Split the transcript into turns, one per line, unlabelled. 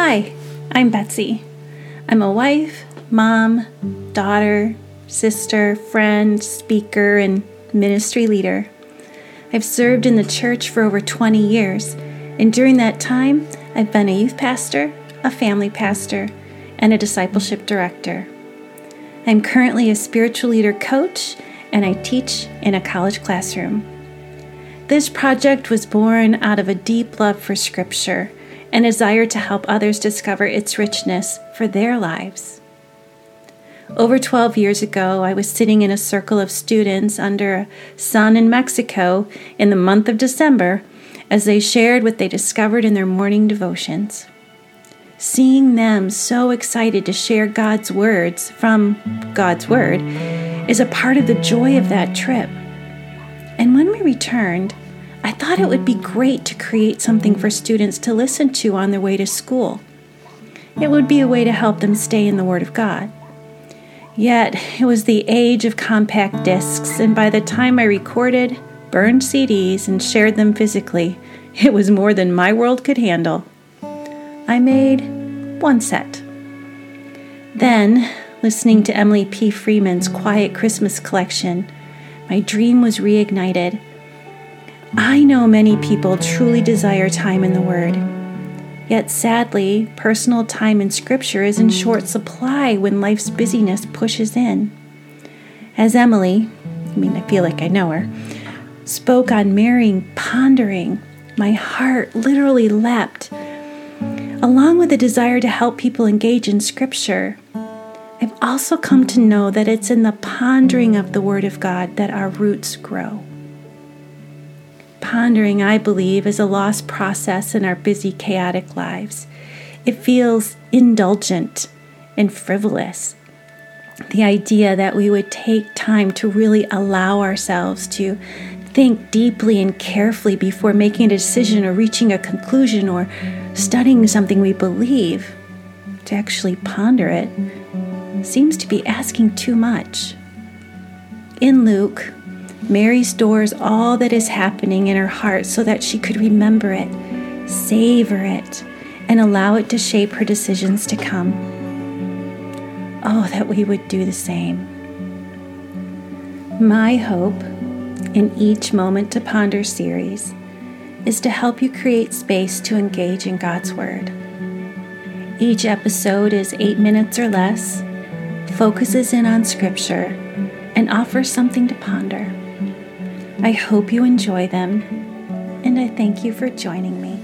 Hi, I'm Betsy. I'm a wife, mom, daughter, sister, friend, speaker, and ministry leader. I've served in the church for over 20 years, and during that time, I've been a youth pastor, a family pastor, and a discipleship director. I'm currently a spiritual leader coach, and I teach in a college classroom. This project was born out of a deep love for Scripture and desire to help others discover its richness for their lives. Over 12 years ago, I was sitting in a circle of students under a sun in Mexico in the month of December as they shared what they discovered in their morning devotions. Seeing them so excited to share God's words from God's Word is a part of the joy of that trip. And when we returned, I thought it would be great to create something for students to listen to on their way to school. It would be a way to help them stay in the Word of God. Yet, it was the age of compact discs, and by the time I recorded, burned CDs, and shared them physically, it was more than my world could handle. I made one set. Then, listening to Emily P. Freeman's Quiet Christmas collection, my dream was reignited I know many people truly desire time in the Word. Yet sadly, personal time in Scripture is in short supply when life's busyness pushes in. As Emily, I mean, I feel like I know her, spoke on marrying, pondering, my heart literally leapt. Along with the desire to help people engage in Scripture, I've also come to know that it's in the pondering of the Word of God that our roots grow. Pondering, I believe, is a lost process in our busy, chaotic lives. It feels indulgent and frivolous. The idea that we would take time to really allow ourselves to think deeply and carefully before making a decision or reaching a conclusion or studying something we believe, to actually ponder it, seems to be asking too much. In Luke, Mary stores all that is happening in her heart so that she could remember it, savor it, and allow it to shape her decisions to come. Oh, that we would do the same. My hope in each Moment to Ponder series is to help you create space to engage in God's Word. Each episode is eight minutes or less, focuses in on Scripture, and offers something to ponder. I hope you enjoy them, and I thank you for joining me.